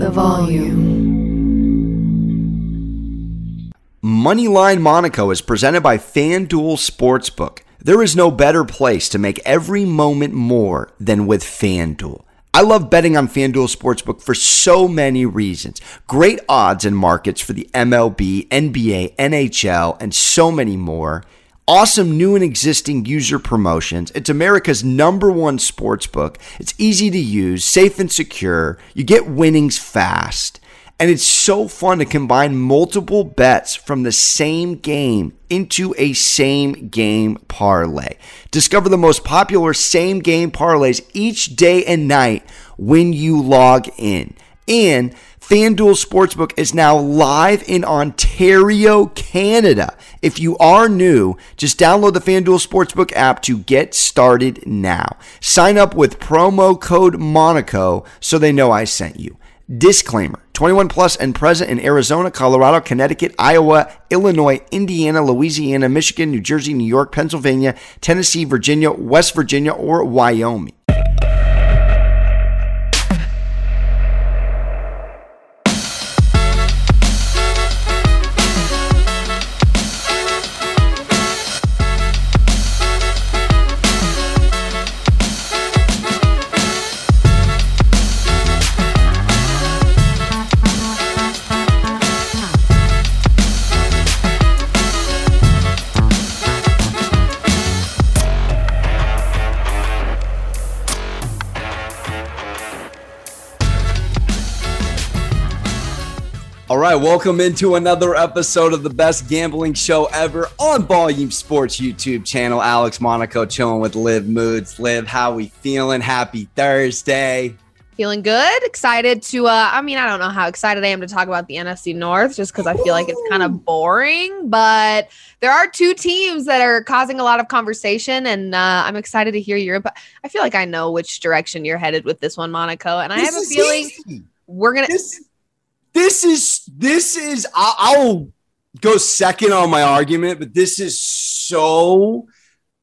the volume. Moneyline Monaco is presented by FanDuel Sportsbook. There is no better place to make every moment more than with FanDuel. I love betting on FanDuel Sportsbook for so many reasons. Great odds and markets for the MLB, NBA, NHL, and so many more. Awesome new and existing user promotions. It's America's number one sportsbook. It's easy to use, safe and secure. You get winnings fast. And it's so fun to combine multiple bets from the same game into a same game parlay. Discover the most popular same game parlays each day and night when you log in. And FanDuel Sportsbook is now live and in Ontario, Canada. If you are new, just download the FanDuel Sportsbook app to get started now. Sign up with promo code Monaco so they know I sent you. Disclaimer 21 plus and present in Arizona, Colorado, Connecticut, Iowa, Illinois, Indiana, Louisiana, Michigan, New Jersey, New York, Pennsylvania, Tennessee, Virginia, West Virginia, or Wyoming. Right, welcome into another episode of the best gambling show ever on Volume Sports YouTube channel. Alex Monaco chilling with Liv Moods. Liv, how we feeling? Happy Thursday. Feeling good, excited to uh I mean, I don't know how excited I am to talk about the NFC North just cuz I feel like it's kind of boring, but there are two teams that are causing a lot of conversation and uh I'm excited to hear your but I feel like I know which direction you're headed with this one, Monaco, and I This have a feeling easy. we're going to This, is this is I, I'll go second on my argument, but this is so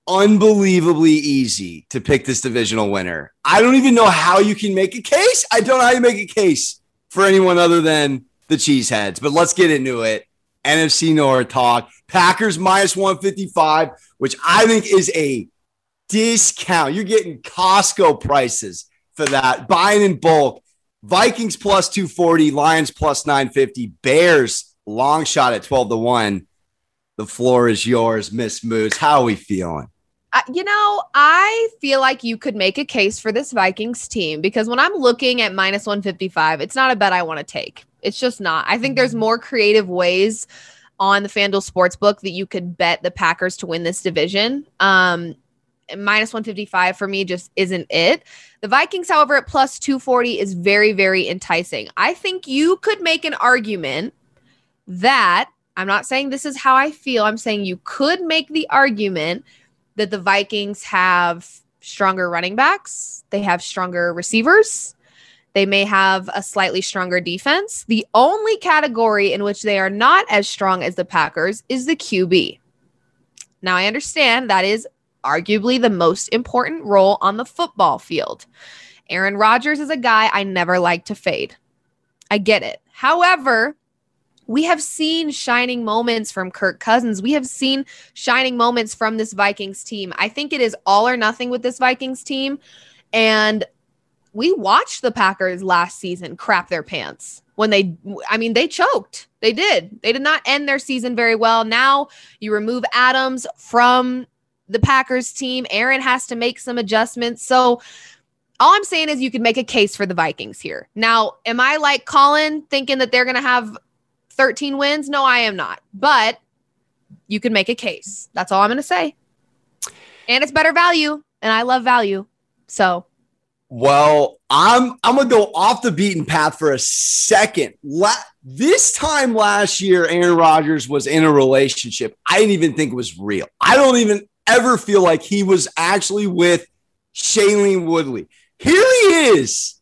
unbelievably easy to pick this divisional winner. I don't even know how you can make a case. I don't know how you make a case for anyone other than the Cheeseheads. But let's get into it. NFC North talk. Packers minus 155, which I think is a discount. You're getting Costco prices for that. Buying in bulk. Vikings plus 240, Lions plus 950, Bears long shot at 12 to 1. The floor is yours, Miss Moose. How are we feeling? Uh, you know, I feel like you could make a case for this Vikings team because when I'm looking at minus 155, it's not a bet I want to take. It's just not. I think there's more creative ways on the FanDuel Sportsbook that you could bet the Packers to win this division. Um, minus 155 for me just isn't it. The Vikings, however, at plus 240 is very, very enticing. I think you could make an argument that I'm not saying this is how I feel. I'm saying you could make the argument that the Vikings have stronger running backs, they have stronger receivers, they may have a slightly stronger defense. The only category in which they are not as strong as the Packers is the QB. Now, I understand that is arguably the most important role on the football field. Aaron Rodgers is a guy I never like to fade. I get it. However, we have seen shining moments from Kirk Cousins. We have seen shining moments from this Vikings team. I think it is all or nothing with this Vikings team. And we watched the Packers last season crap their pants when they, I mean, they choked. They did. They did not end their season very well. Now you remove Adams from the Packers team. Aaron has to make some adjustments. So, all I'm saying is you can make a case for the Vikings here. Now, am I like Colin thinking that they're going to have 13 wins? No, I am not. But you can make a case. That's all I'm going to say. And it's better value, and I love value. So, Well, I'm I'm gonna go off the beaten path for a second. La- this time last year, Aaron Rodgers was in a relationship. I didn't even think it was real. I don't even ever feel like he was actually with Shailene Woodley. Here he is,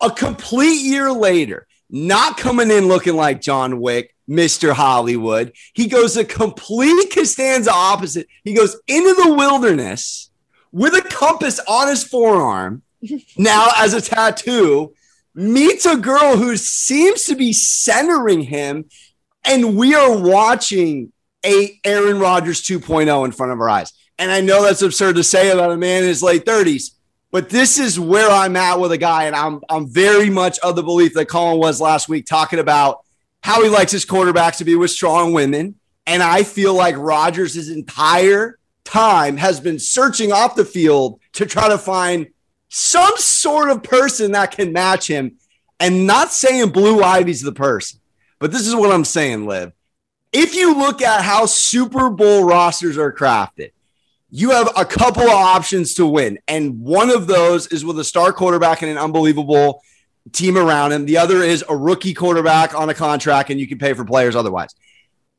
a complete year later, not coming in looking like John Wick, Mr. Hollywood. He goes a complete Costanza opposite. He goes into the wilderness with a compass on his forearm, now as a tattoo, meets a girl who seems to be centering him, and we are watching a Aaron Rodgers 2.0 in front of our eyes. And I know that's absurd to say about a man in his late 30s, but this is where I'm at with a guy, and I'm I'm very much of the belief that Colin was last week talking about how he likes his quarterbacks to be with strong women. And I feel like Rodgers' his entire time has been searching off the field to try to find some sort of person that can match him. And not saying Blue Ivy's the person, but this is what I'm saying, Liv. If you look at how Super Bowl rosters are crafted, you have a couple of options to win. And one of those is with a star quarterback and an unbelievable team around him. The other is a rookie quarterback on a contract, and you can pay for players otherwise.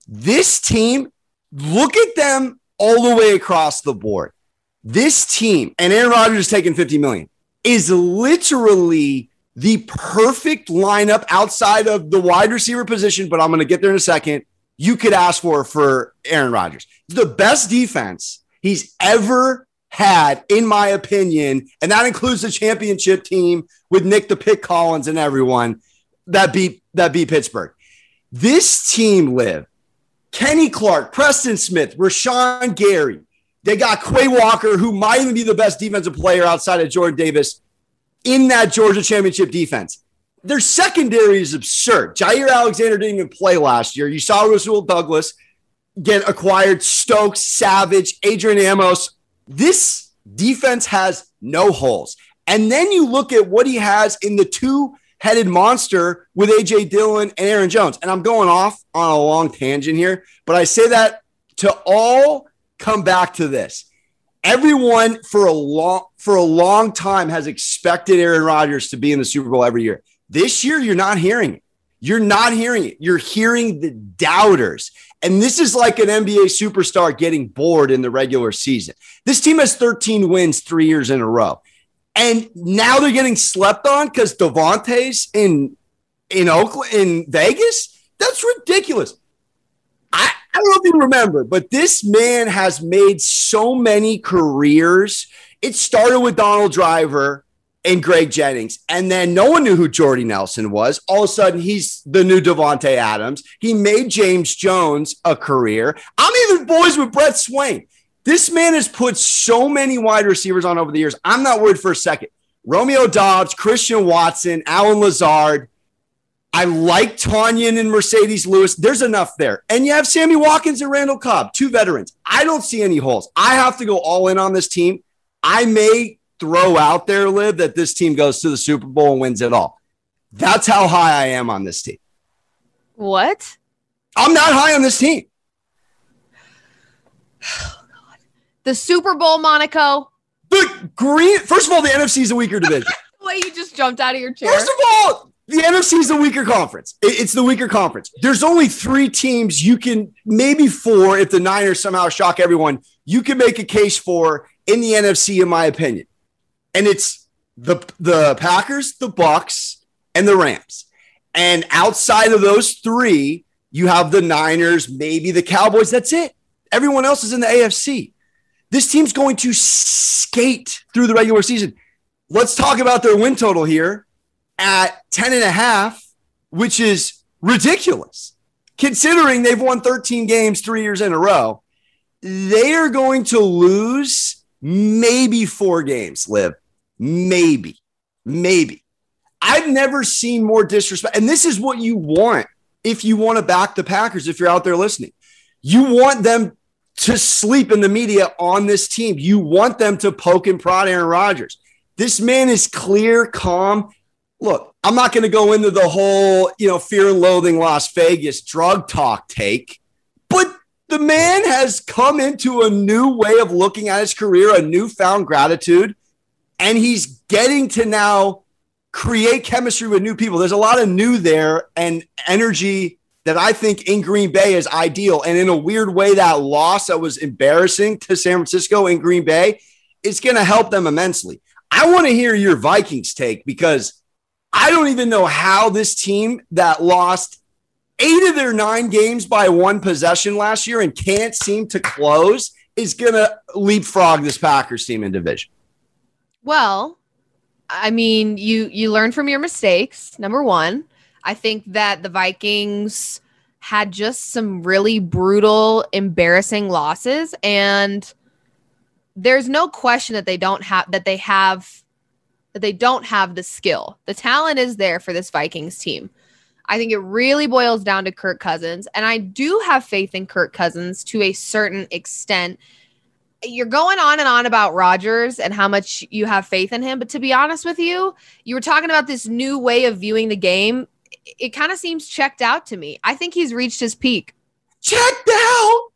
This team, look at them all the way across the board. This team, and Aaron Rodgers is taking 50 million, is literally the perfect lineup outside of the wide receiver position, but I'm going to get there in a second. You could ask for for Aaron Rodgers. The best defense he's ever had, in my opinion, and that includes the championship team with Nick the Pick Collins and everyone that beat that beat Pittsburgh. This team Liv Kenny Clark, Preston Smith, Rashan Gary. They got Quay Walker, who might even be the best defensive player outside of Jordan Davis in that Georgia championship defense. Their secondary is absurd. Jaire Alexander didn't even play last year. You saw Rasul Douglas get acquired, Stokes, Savage, Adrian Amos. This defense has no holes. And then you look at what he has in the two headed monster with AJ Dillon and Aaron Jones. And I'm going off on a long tangent here, but I say that to all come back to this. Everyone for a long for a long time has expected Aaron Rodgers to be in the Super Bowl every year. This year, you're not hearing it. You're not hearing it. You're hearing the doubters. And this is like an NBA superstar getting bored in the regular season. This team has 13 wins three years in a row. And now they're getting slept on because Davante's in in Oakland in Vegas. That's ridiculous. I, I don't know if you remember, but this man has made so many careers. It started with Donald Driver and Greg Jennings. And then no one knew who Jordy Nelson was. All of a sudden, he's the new Davante Adams. He made James Jones a career. I'm even boys with Brett Swain. This man has put so many wide receivers on over the years. I'm not worried for a second. Romeo Doubs, Christian Watson, Allen Lazard. I like Tonyan and Marcedes Lewis. There's enough there. And you have Sammy Watkins and Randall Cobb, two veterans. I don't see any holes. I have to go all in on this team. I may throw out there, Liv, that this team goes to the Super Bowl and wins it all. That's how high I am on this team. What? I'm not high on this team. the Super Bowl, Monaco. The green. First of all, the NFC is a weaker division. the way you just jumped out of your chair. First of all, the NFC is a weaker conference. It's the weaker conference. There's only three teams you can, maybe four, if the Niners somehow shock everyone, you can make a case for in the NFC, in my opinion. And it's the the Packers, the Bucs, and the Rams. And outside of those three, you have the Niners, maybe the Cowboys. That's it. Everyone else is in the AFC. This team's going to skate through the regular season. Let's talk about their win total here at 10 and a half, which is ridiculous considering they've won 13 games three years in a row. They are going to lose maybe four games, Liv. Maybe, maybe. I've never seen more disrespect. And this is what you want if you want to back the Packers, if you're out there listening. You want them to sleep in the media on this team. You want them to poke and prod Aaron Rodgers. This man is clear, calm. Look, I'm not going to go into the whole, you know, fear and loathing Las Vegas drug talk take, but the man has come into a new way of looking at his career, a newfound gratitude, and he's getting to now create chemistry with new people. There's a lot of new there and energy that I think in Green Bay is ideal. And in a weird way, that loss that was embarrassing to San Francisco in Green Bay is going to help them immensely. I want to hear your Vikings take because I don't even know how this team that lost eight of their nine games by one possession last year and can't seem to close is going to leapfrog this Packers team in division. Well, I mean, you you learn from your mistakes. Number one, I think that the Vikings had just some really brutal, embarrassing losses, and there's no question that they don't have that they have that they don't have the skill. The talent is there for this Vikings team. I think it really boils down to Kirk Cousins, and I do have faith in Kirk Cousins to a certain extent. You're going on and on about Rodgers and how much you have faith in him, but to be honest with you, you were talking about this new way of viewing the game. It kind of seems checked out to me. I think he's reached his peak. Checked out?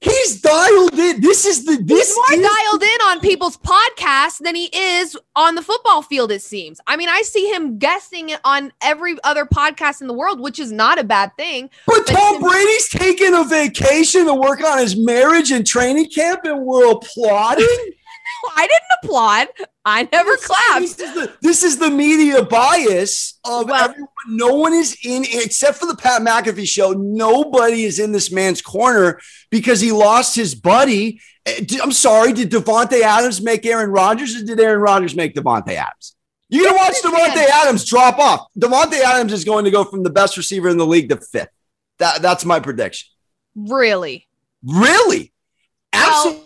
He's dialed in. This is the this He's more is dialed in on people's podcasts than he is on the football field. It seems. I mean, I see him guesting on every other podcast in the world, which is not a bad thing. But But Tom Brady's taking a vacation to work on his marriage and training camp, and we're applauding. I didn't applaud. I never This clapped. is the, this is the media bias of Well- everyone. No one is in, except for the Pat McAfee show. Nobody is in this man's corner because he lost his buddy. Eh, I'm sorry. Did Davante Adams make Aaron Rodgers, or did Aaron Rodgers make Davante Adams? You're gonna watch Davante Adams drop off. Davante Adams is going to go from the best receiver in the league to fifth. That, that's my prediction. Really? Really? Well-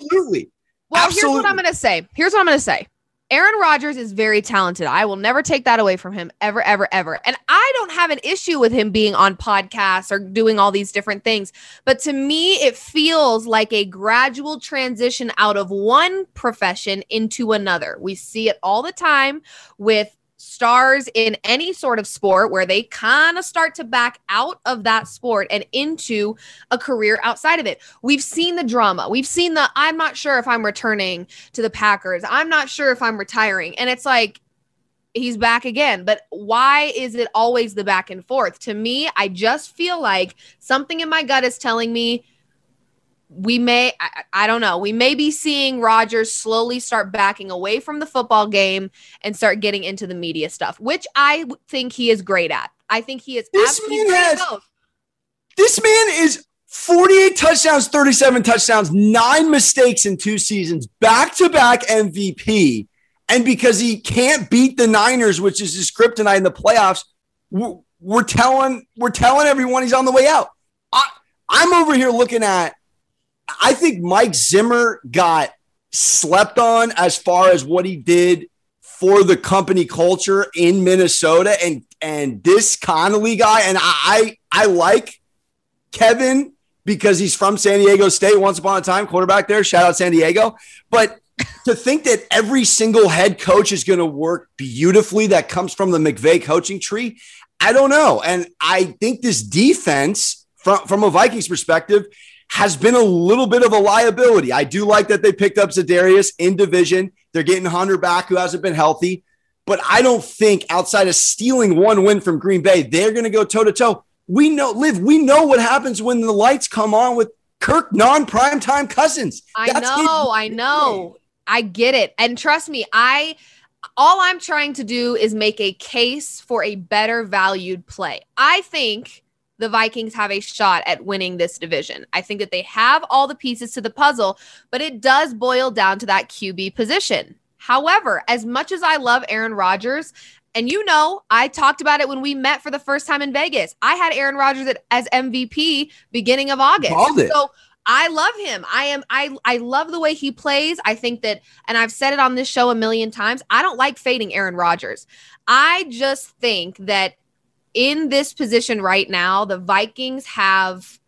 Absolutely. Well, here's what I'm going to say. Here's what I'm going to say. Aaron Rodgers is very talented. I will never take that away from him ever, ever, ever. And I don't have an issue with him being on podcasts or doing all these different things. But to me, it feels like a gradual transition out of one profession into another. We see it all the time with stars in any sort of sport where they kind of start to back out of that sport and into a career outside of it. We've seen the drama. We've seen the I'm not sure if I'm returning to the Packers. I'm not sure if I'm retiring. And it's like he's back again. But why is it always the back and forth? To me, I just feel like something in my gut is telling me we may I, I don't know we may be seeing Rodgers slowly start backing away from the football game and start getting into the media stuff which i think he is great at I think he is This absolutely man great at has- both. This man is 48 touchdowns, 37 touchdowns, nine mistakes in two seasons, back to back MVP. And because he can't beat the Niners, which is his kryptonite in the playoffs, we're, we're telling we're telling everyone he's on the way out. I, I'm over here looking at. I think Mike Zimmer got slept on as far as what he did for the company culture in Minnesota, and and this O'Connell guy, and I I, I like Kevin because he's from San Diego State once upon a time, quarterback there. Shout out San Diego. But to think that every single head coach is going to work beautifully that comes from the McVay coaching tree, I don't know. And I think this defense, from, from a Vikings perspective, has been a little bit of a liability. I do like that they picked up Za'Darius in division. They're getting Hunter back, who hasn't been healthy. But I don't think outside of stealing one win from Green Bay, they're going to go toe to toe. We know, Liv, we know what happens when the lights come on with Kirk non primetime cousins. I know, his- I know. I get it. And trust me, I all I'm trying to do is make a case for a better valued play. I think the Vikings have a shot at winning this division. I think that they have all the pieces to the puzzle, but it does boil down to that QB position. However, as much as I love Aaron Rodgers, and you know, I talked about it when we met for the first time in Vegas. I had Aaron Rodgers as MVP beginning of August. So I love him. I am I I love the way he plays. I think that and I've said it on this show a million times. I don't like fading Aaron Rodgers. I just think that in this position right now, the Vikings have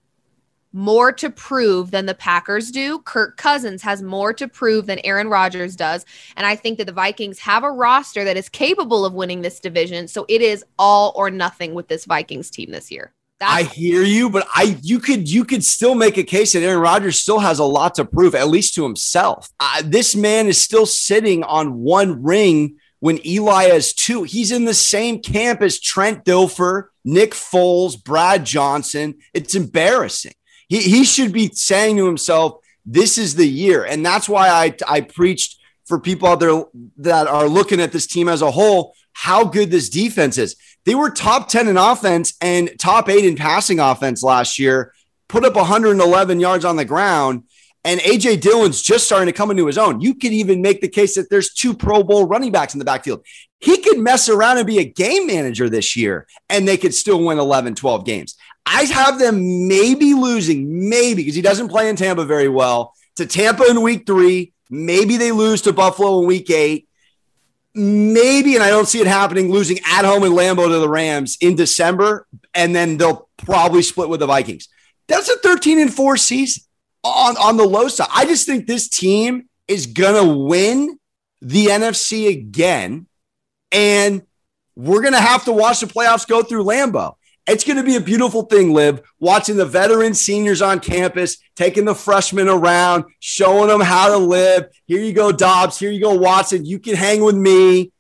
more to prove than the Packers do. Kirk Cousins has more to prove than Aaron Rodgers does. And I think that the Vikings have a roster that is capable of winning this division. So it is all or nothing with this Vikings team this year. I hear you, but I you could you could still make a case that Aaron Rodgers still has a lot to prove, at least to himself. Uh, this man is still sitting on one ring when Eli has two. He's in the same camp as Trent Dilfer, Nick Foles, Brad Johnson. It's embarrassing. He he should be saying to himself, "This is the year," and that's why I I preached for people out there that are looking at this team as a whole how good this defense is. They were top 10 in offense and top eight in passing offense last year, put up 111 yards on the ground. And AJ Dillon's just starting to come into his own. You could even make the case that there's two Pro Bowl running backs in the backfield. He could mess around and be a game manager this year, and they could still win 11, 12 games. I have them maybe losing, maybe because he doesn't play in Tampa very well, to Tampa in week three. Maybe they lose to Buffalo in week eight. Maybe, and I don't see it happening, losing at home in Lambeau to the Rams in December, and then they'll probably split with the Vikings. That's a 13 and 4 season on, on the low side. I just think this team is going to win the NFC again. And we're going to have to watch the playoffs go through Lambeau. It's going to be a beautiful thing, Liv, watching the veteran seniors on campus, taking the freshmen around, showing them how to live. Here you go, Doubs. Here you go, Watson. You can hang with me.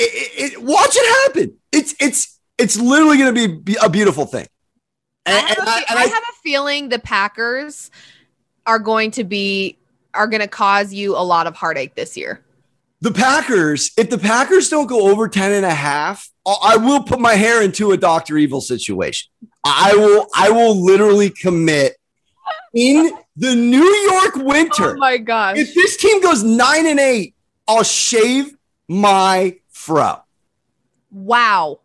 It, it, it, watch it happen. It's it's it's literally going to be a beautiful thing. And, I, have, and I, and I, I have a feeling the Packers are going to be are going to cause you a lot of heartache this year. The Packers, if the Packers don't go over 10 and a half, I will put my hair into a Dr. Evil situation. I will I will literally commit in the New York winter. Oh my gosh. If this team goes 9 and 8, I'll shave my fro. Wow.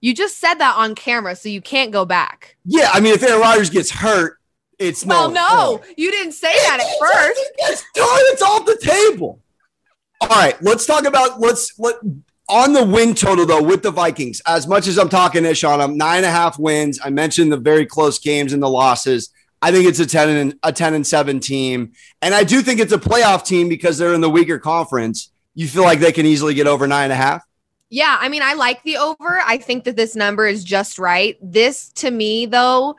You just said that on camera, so you can't go back. Yeah, I mean, if Aaron Rodgers gets hurt, it's not. well, no. No, you didn't say that at first. It's, it's off the table. All right, let's talk about let's let on the win total though with the Vikings. As much as I'm talking ish on them, nine and a half wins. I mentioned the very close games and the losses. I think it's a ten and a ten and seven team, and I do think it's a playoff team because they're in the weaker conference. You feel like they can easily get over nine and a half? Yeah, I mean, I like the over. I think that this number is just right. This to me, though,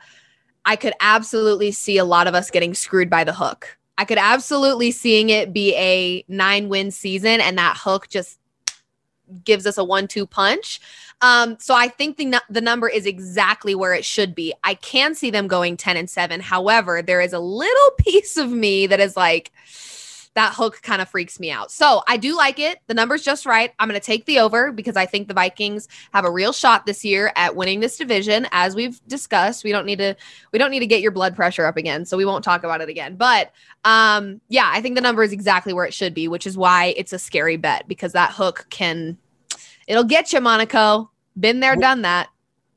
I could absolutely see a lot of us getting screwed by the hook. I could absolutely seeing it be a nine win season and that hook just gives us a one two punch. Um, so I think the, the number is exactly where it should be. I can see them going 10 and 7. However, there is a little piece of me that is like, that hook kind of freaks me out. So I do like it. The number's just right. I'm going to take the over because I think the Vikings have a real shot this year at winning this division. As we've discussed, we don't need to we don't need to get your blood pressure up again, so we won't talk about it again. But um, yeah, I think the number is exactly where it should be, which is why it's a scary bet because that hook can it'll get you, Monaco. Been there, done that.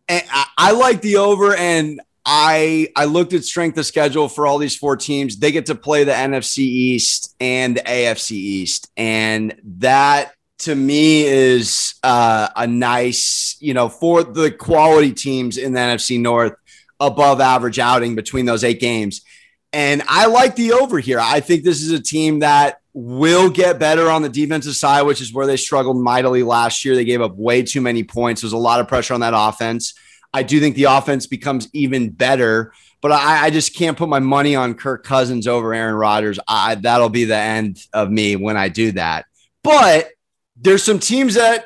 And I like the over, and I I looked at strength of schedule for all these four teams. They get to play the NFC East and the AFC East, and that to me is uh, a nice, you know, for the quality teams in the NFC North, above average outing between those eight games. And I like the over here. I think this is a team that will get better on the defensive side, which is where they struggled mightily last year. They gave up way too many points. There's a lot of pressure on that offense. I do think the offense becomes even better, but I, I just can't put my money on Kirk Cousins over Aaron Rodgers. I, that'll be the end of me when I do that. But there's some teams that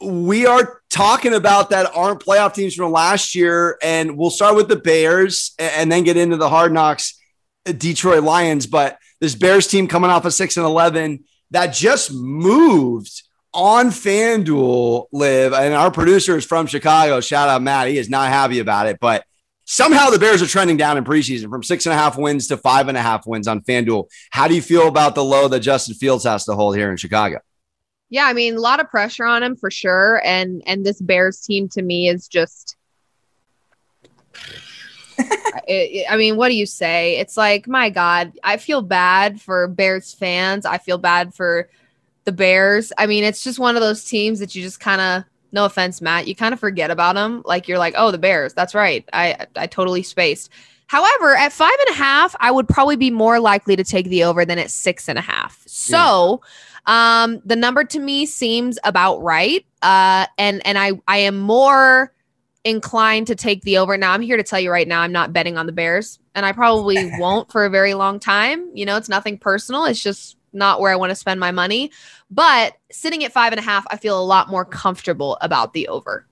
we are talking about that aren't playoff teams from last year, and we'll start with the Bears and then get into the Hard Knocks uh, Detroit Lions. But this Bears team coming off a six and eleven that just moved on FanDuel live, and our producer is from Chicago. Shout out Matt. He is not happy about it, but somehow the Bears are trending down in preseason from six and a half wins to five and a half wins on FanDuel. How do you feel about the low that Justin Fields has to hold here in Chicago? Yeah, I mean, a lot of pressure on him for sure. And and this Bears team to me is just it, I mean, what do you say? It's like, my God, I feel bad for Bears fans. I feel bad for the Bears. I mean, it's just one of those teams that you just kind of, no offense, Matt, you kind of forget about them. Like you're like, oh, the Bears. That's right. I I totally spaced. However, at five and a half, I would probably be more likely to take the over than at six and a half. So, yeah. um, the number to me seems about right. Uh, and and I I am more inclined to take the over. Now, I'm here to tell you right now, I'm not betting on the Bears, and I probably won't for a very long time. You know, it's nothing personal. It's just not where I want to spend my money. But sitting at five and a half, I feel a lot more comfortable about the over.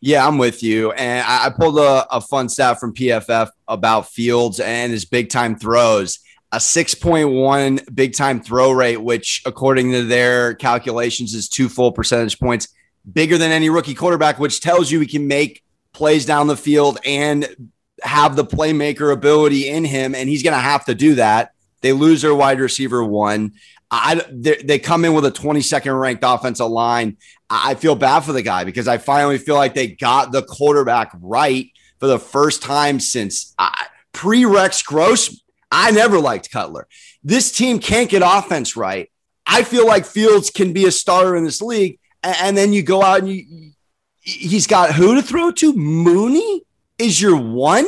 Yeah, I'm with you. And I, pulled a, a fun stat from PFF about Fields and his big time throws. A 6.1 big time throw rate, which according to their calculations is two full percentage points bigger than any rookie quarterback, which tells you he can make plays down the field and have the playmaker ability in him, and he's going to have to do that. They lose their wide receiver one. I they come in with a 22nd ranked offensive line. I feel bad for the guy because I finally feel like they got the quarterback right for the first time since uh, pre Rex Gross. I never liked Cutler. This team can't get offense right. I feel like Fields can be a starter in this league, and then you go out and you, he's got who to throw to? Mooney is your one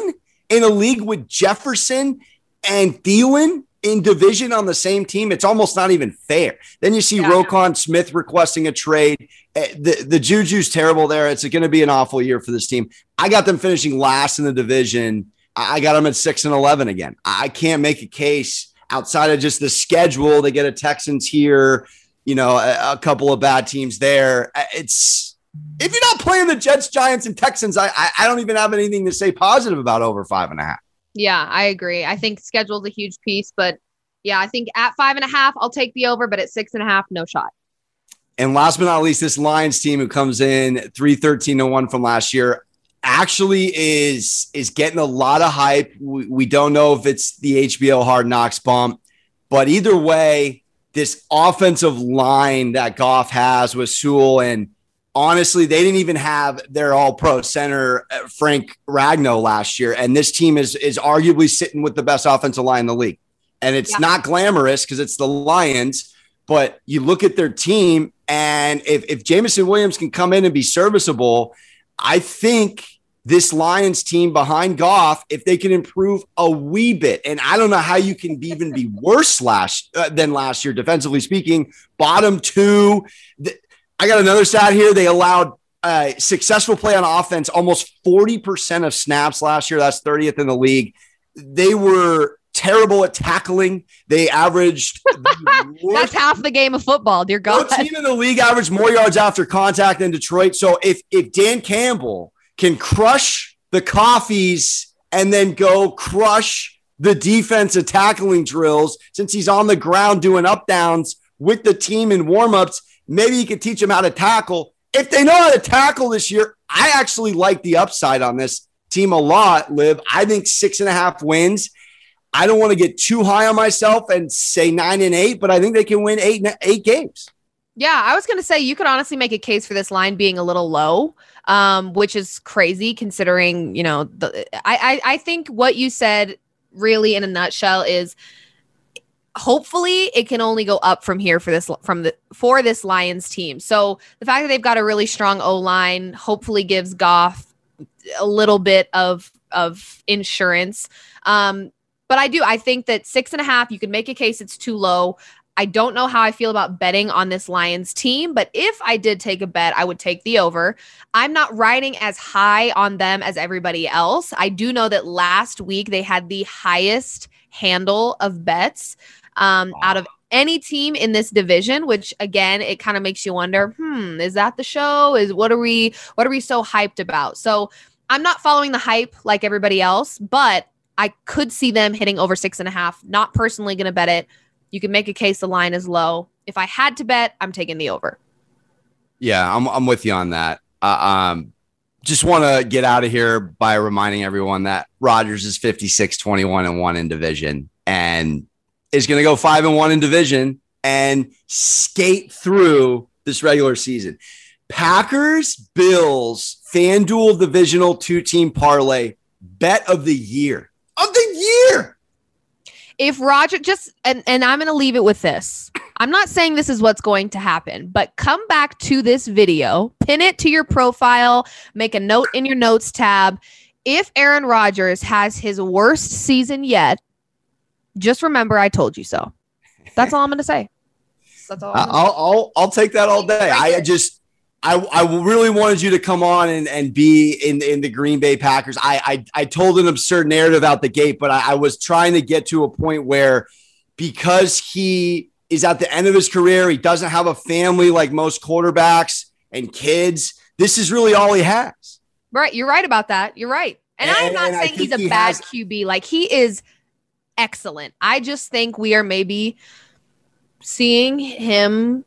in a league with Jefferson and Thielen in division on the same team, it's almost not even fair. Then you see yeah. Roquan Smith requesting a trade. Eh, the, the Juju's terrible there. It's going to be an awful year for this team. I got them finishing last in the division. I got them at six and 11 again. I can't make a case outside of just the schedule. They get a Texans here, you know, a, a couple of bad teams there. Eh, it's, if you're not playing the Jets, Giants, and Texans, I, I, I don't even have anything to say positive about over five and a half. Yeah, I agree. I think schedule's a huge piece, but yeah, I think at five and a half, I'll take the over, but at six and a half, no shot. And last but not least, this Lions team who comes in 313 to 1 from last year actually is is getting a lot of hype. We, we don't know if it's the HBO hard knocks bump, but either way, this offensive line that Goff has with Sewell and honestly, they didn't even have their all pro center, uh, Frank Ragnow, last year. And this team is, is arguably sitting with the best offensive line in the league. And it's yeah. not glamorous because it's the Lions, but you look at their team, and if, if Jameson Williams can come in and be serviceable, I think this Lions team behind Goff, if they can improve a wee bit, and I don't know how you can even be worse last uh, than last year, defensively speaking, bottom two. The, I got another stat here. They allowed uh, successful play on offense almost 40% of snaps last year. That's 30th in the league. They were terrible at tackling. They averaged that's half the game of football. Dear God, no team in the league averaged more yards after contact than Detroit. So if if Dan Campbell can crush the coffees and then go crush the defensive tackling drills, since he's on the ground doing up downs with the team in warmups, Maybe you could teach them how to tackle. If they know how to tackle this year, I actually like the upside on this team a lot, Liv. I think six and a half wins. I don't want to get too high on myself and say nine and eight, but I think they can win eight eight games. Yeah, I was going to say you could honestly make a case for this line being a little low, um, which is crazy considering you know the. I, I I think what you said really in a nutshell is hopefully it can only go up from here for this from the for this Lions team. So the fact that they've got a really strong O line hopefully gives Goff a little bit of of insurance. Um, but I do I think that six and a half you can make a case it's too low. I don't know how I feel about betting on this Lions team, but if I did take a bet, I would take the over. I'm not riding as high on them as everybody else. I do know that last week they had the highest handle of bets um, wow. out of any team in this division which again it kind of makes you wonder hmm is that the show? Is what are we what are we so hyped about? So i'm not following the hype like everybody else but i could see them hitting over six and a half. Not personally gonna bet it. You can make a case the line is low. If i had to bet i'm taking the over. Yeah i'm, I'm with you on that. Uh, um just want to get out of here by reminding everyone that Rodgers is 56 21 and 1 in division. And is going to go five and one in division and skate through this regular season. Packers, Bills, FanDuel divisional two team parlay bet of the year. Of the year. If Roger just and, and I'm gonna leave it with this. I'm not saying this is what's going to happen, but come back to this video, pin it to your profile, make a note in your notes tab. If Aaron Rodgers has his worst season yet, just remember, I told you so. That's all I'm going to say. That's all. I'll, I'll I'll take that all day. I just. I, I really wanted you to come on and, and be in, in the Green Bay Packers. I, I, I told an absurd narrative out the gate, but I, I was trying to get to a point where because he is at the end of his career, he doesn't have a family like most quarterbacks and kids. This is really all he has. Right. You're right about that. You're right. And, and I'm not saying he's a he bad has, QB. Like he is excellent. I just think we are maybe seeing him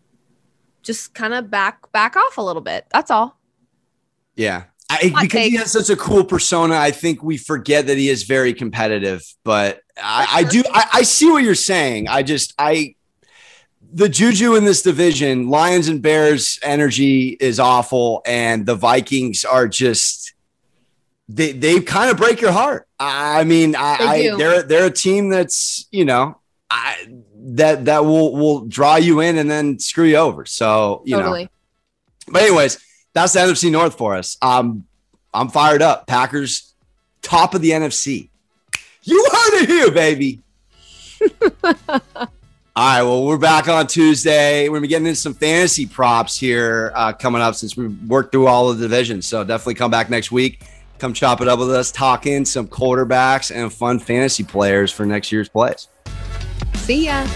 just kind of back back off a little bit. That's all. Yeah. I, because he has such a cool persona, I think we forget that he is very competitive. But I, I do, I, I see what you're saying. I just, I, the juju in this division, Lions and Bears energy is awful, and the Vikings are just they they kind of break your heart. I mean, I, they I they're they're a team that's you know I that that will will draw you in and then screw you over. So you totally. know. But anyways, that's the NFC North for us. Um, I'm fired up. Packers top of the NFC. You heard it here, baby. All right, well, we're back on Tuesday. We're gonna be getting into some fantasy props here uh, coming up since we worked through all the divisions. So definitely come back next week. Come chop it up with us, talking some quarterbacks and fun fantasy players for next year's plays. See ya.